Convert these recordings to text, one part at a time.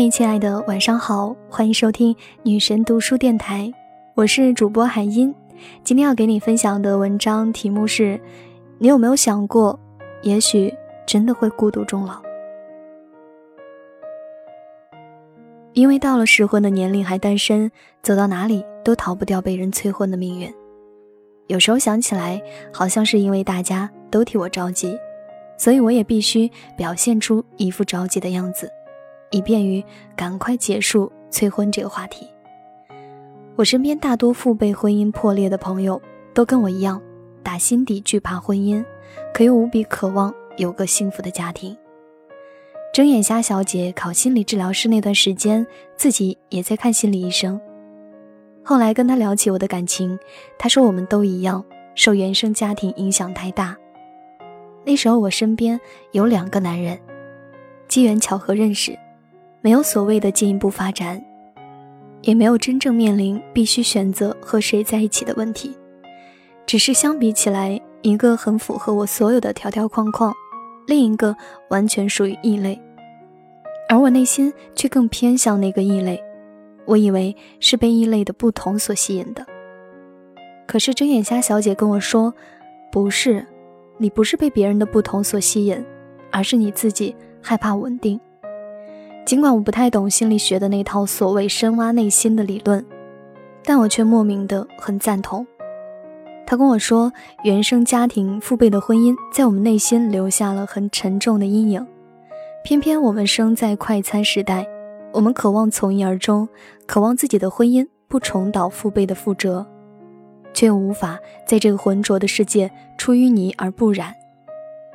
嗨，亲爱的，晚上好，欢迎收听女神读书电台，我是主播海音。今天要给你分享的文章题目是：你有没有想过，也许真的会孤独终老？因为到了适婚的年龄还单身，走到哪里都逃不掉被人催婚的命运。有时候想起来，好像是因为大家都替我着急，所以我也必须表现出一副着急的样子。以便于赶快结束催婚这个话题。我身边大多父辈婚姻破裂的朋友，都跟我一样，打心底惧怕婚姻，可又无比渴望有个幸福的家庭。睁眼瞎小姐考心理治疗师那段时间，自己也在看心理医生。后来跟他聊起我的感情，他说我们都一样，受原生家庭影响太大。那时候我身边有两个男人，机缘巧合认识。没有所谓的进一步发展，也没有真正面临必须选择和谁在一起的问题，只是相比起来，一个很符合我所有的条条框框，另一个完全属于异类，而我内心却更偏向那个异类。我以为是被异类的不同所吸引的，可是睁眼瞎小姐跟我说，不是，你不是被别人的不同所吸引，而是你自己害怕稳定。尽管我不太懂心理学的那套所谓深挖内心的理论，但我却莫名的很赞同。他跟我说，原生家庭、父辈的婚姻在我们内心留下了很沉重的阴影。偏偏我们生在快餐时代，我们渴望从一而终，渴望自己的婚姻不重蹈父辈的覆辙，却又无法在这个浑浊的世界出淤泥而不染，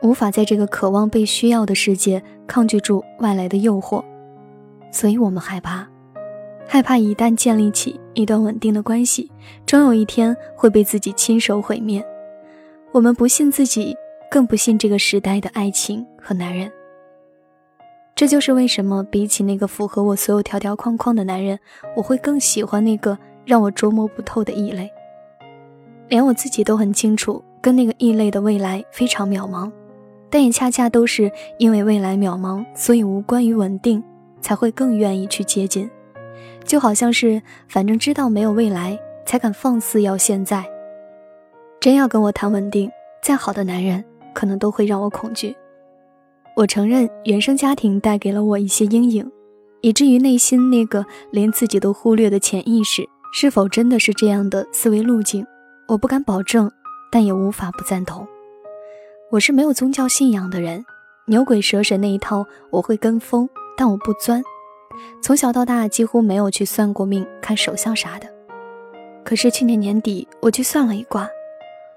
无法在这个渴望被需要的世界抗拒住外来的诱惑。所以我们害怕，害怕一旦建立起一段稳定的关系，终有一天会被自己亲手毁灭。我们不信自己，更不信这个时代的爱情和男人。这就是为什么比起那个符合我所有条条框框的男人，我会更喜欢那个让我琢磨不透的异类。连我自己都很清楚，跟那个异类的未来非常渺茫，但也恰恰都是因为未来渺茫，所以无关于稳定。才会更愿意去接近，就好像是反正知道没有未来，才敢放肆要现在。真要跟我谈稳定，再好的男人可能都会让我恐惧。我承认原生家庭带给了我一些阴影，以至于内心那个连自己都忽略的潜意识，是否真的是这样的思维路径，我不敢保证，但也无法不赞同。我是没有宗教信仰的人，牛鬼蛇神那一套我会跟风。但我不钻，从小到大几乎没有去算过命、看手相啥的。可是去年年底，我去算了一卦，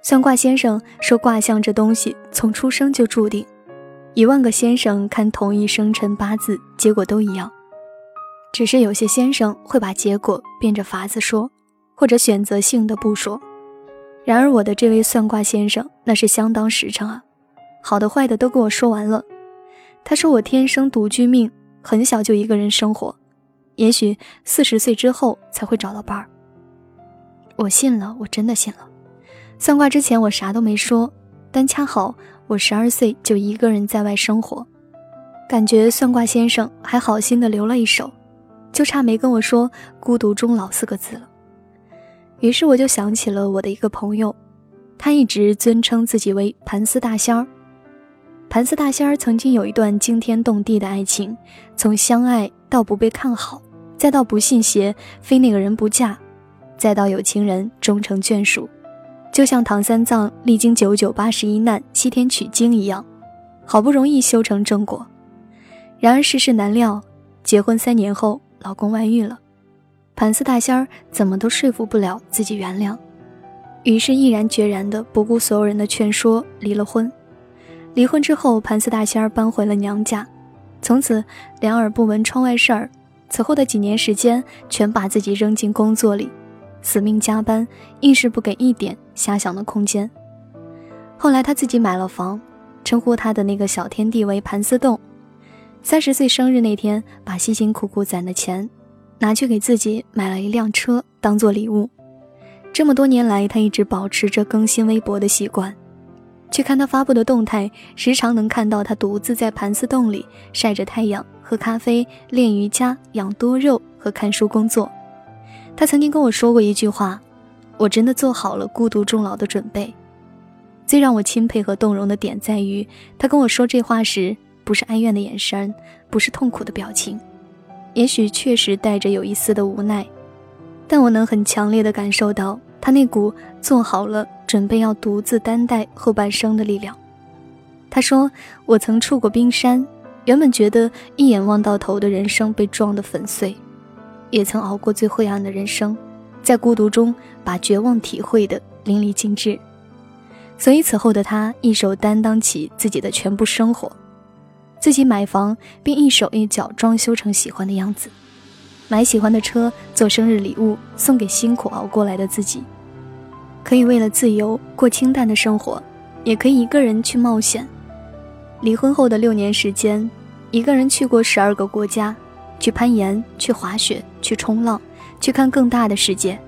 算卦先生说卦象这东西从出生就注定，一万个先生看同一生辰八字，结果都一样，只是有些先生会把结果变着法子说，或者选择性的不说。然而我的这位算卦先生那是相当实诚啊，好的坏的都跟我说完了。他说我天生独居命。很小就一个人生活，也许四十岁之后才会找到伴儿。我信了，我真的信了。算卦之前我啥都没说，但恰好我十二岁就一个人在外生活，感觉算卦先生还好心的留了一手，就差没跟我说“孤独终老”四个字了。于是我就想起了我的一个朋友，他一直尊称自己为盘丝大仙儿。盘丝大仙儿曾经有一段惊天动地的爱情，从相爱到不被看好，再到不信邪，非那个人不嫁，再到有情人终成眷属，就像唐三藏历经九九八十一难西天取经一样，好不容易修成正果。然而世事难料，结婚三年后，老公外遇了，盘丝大仙儿怎么都说服不了自己原谅，于是毅然决然的不顾所有人的劝说，离了婚。离婚之后，盘丝大仙儿搬回了娘家，从此两耳不闻窗外事儿。此后的几年时间，全把自己扔进工作里，死命加班，硬是不给一点遐想的空间。后来他自己买了房，称呼他的那个小天地为盘丝洞。三十岁生日那天，把辛辛苦苦攒的钱，拿去给自己买了一辆车当做礼物。这么多年来，他一直保持着更新微博的习惯。去看他发布的动态，时常能看到他独自在盘丝洞里晒着太阳，喝咖啡、练瑜伽、养多肉和看书工作。他曾经跟我说过一句话：“我真的做好了孤独终老的准备。”最让我钦佩和动容的点在于，他跟我说这话时，不是哀怨的眼神，不是痛苦的表情，也许确实带着有一丝的无奈，但我能很强烈的感受到他那股做好了准备要独自担待后半生的力量。他说：“我曾触过冰山，原本觉得一眼望到头的人生被撞得粉碎，也曾熬过最灰暗的人生，在孤独中把绝望体会得淋漓尽致。”所以此后的他一手担当起自己的全部生活，自己买房并一手一脚装修成喜欢的样子，买喜欢的车做生日礼物送给辛苦熬过来的自己。可以为了自由过清淡的生活，也可以一个人去冒险。离婚后的六年时间，一个人去过十二个国家，去攀岩，去滑雪，去冲浪，去看更大的世界。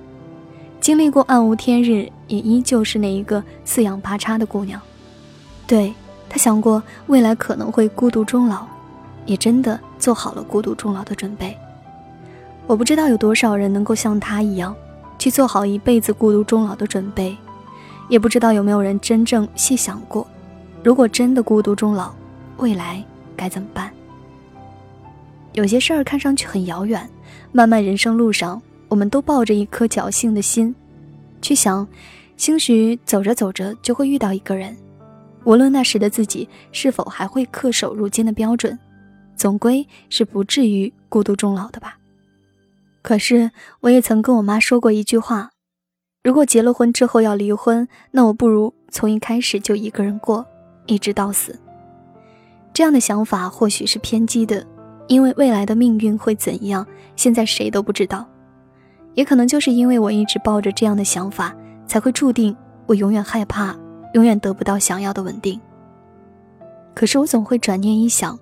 经历过暗无天日，也依旧是那一个四仰八叉的姑娘。对她想过未来可能会孤独终老，也真的做好了孤独终老的准备。我不知道有多少人能够像她一样，去做好一辈子孤独终老的准备，也不知道有没有人真正细想过，如果真的孤独终老，未来该怎么办？有些事儿看上去很遥远，漫漫人生路上。我们都抱着一颗侥幸的心，去想，兴许走着走着就会遇到一个人，无论那时的自己是否还会恪守如今的标准，总归是不至于孤独终老的吧。可是我也曾跟我妈说过一句话：如果结了婚之后要离婚，那我不如从一开始就一个人过，一直到死。这样的想法或许是偏激的，因为未来的命运会怎样，现在谁都不知道。也可能就是因为我一直抱着这样的想法，才会注定我永远害怕，永远得不到想要的稳定。可是我总会转念一想，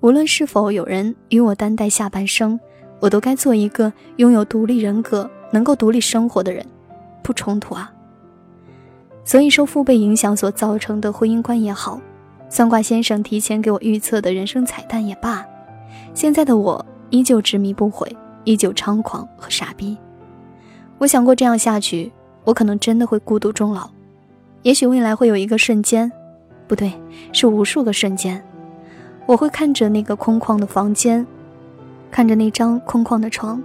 无论是否有人与我担待下半生，我都该做一个拥有独立人格、能够独立生活的人，不冲突啊。所以受父辈影响所造成的婚姻观也好，算卦先生提前给我预测的人生彩蛋也罢，现在的我依旧执迷不悔，依旧猖狂和傻逼。我想过这样下去，我可能真的会孤独终老。也许未来会有一个瞬间，不对，是无数个瞬间，我会看着那个空旷的房间，看着那张空旷的床，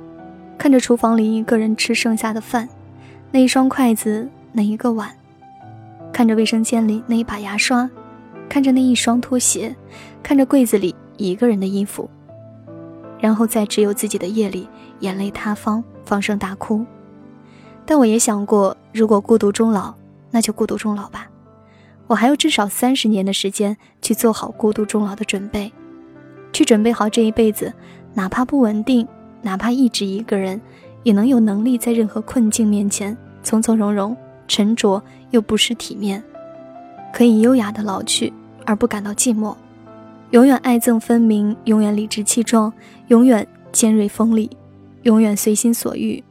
看着厨房里一个人吃剩下的饭，那一双筷子，那一个碗，看着卫生间里那一把牙刷，看着那一双拖鞋，看着柜子里一个人的衣服，然后在只有自己的夜里，眼泪塌方，放声大哭。但我也想过，如果孤独终老，那就孤独终老吧。我还有至少三十年的时间去做好孤独终老的准备，去准备好这一辈子，哪怕不稳定，哪怕一直一个人，也能有能力在任何困境面前从从容容、沉着又不失体面，可以优雅的老去而不感到寂寞，永远爱憎分明，永远理直气壮，永远尖锐锋利，永远随心所欲。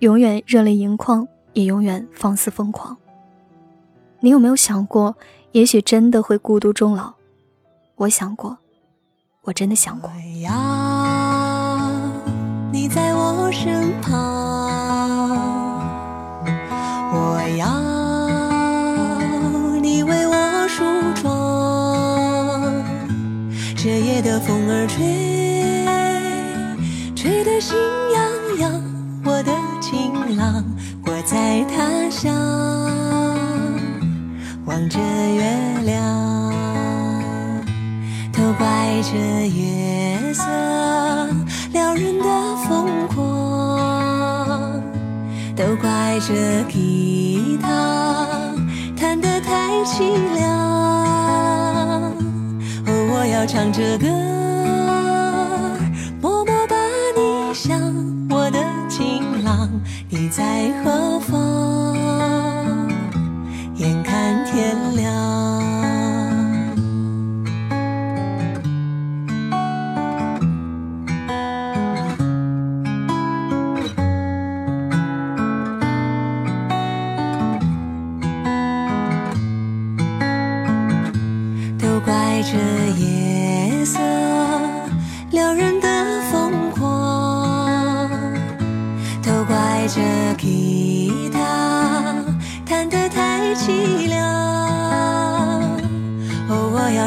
永远热泪盈眶，也永远放肆疯狂。你有没有想过，也许真的会孤独终老？我想过，我真的想过。在我身旁，我要你为我梳妆。这夜的风儿吹，吹得心痒痒，我的。情郎，我在他乡望着月亮，都怪这月色撩人的疯狂，都怪这吉他弹得太凄凉。哦，我要唱着歌。默默把你想，我的情郎你在何方？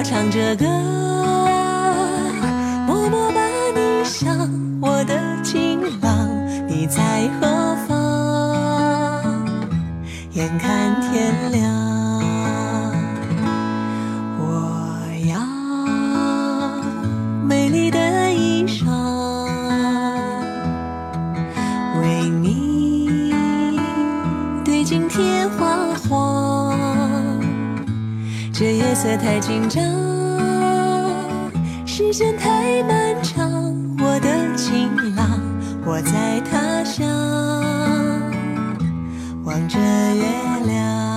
唱着歌默默把你想我的情郎你在何方？眼看天亮我要美丽的衣裳为你对镜贴花黄这夜色太紧张，时间太漫长。我的情郎，我在他乡，望着月亮。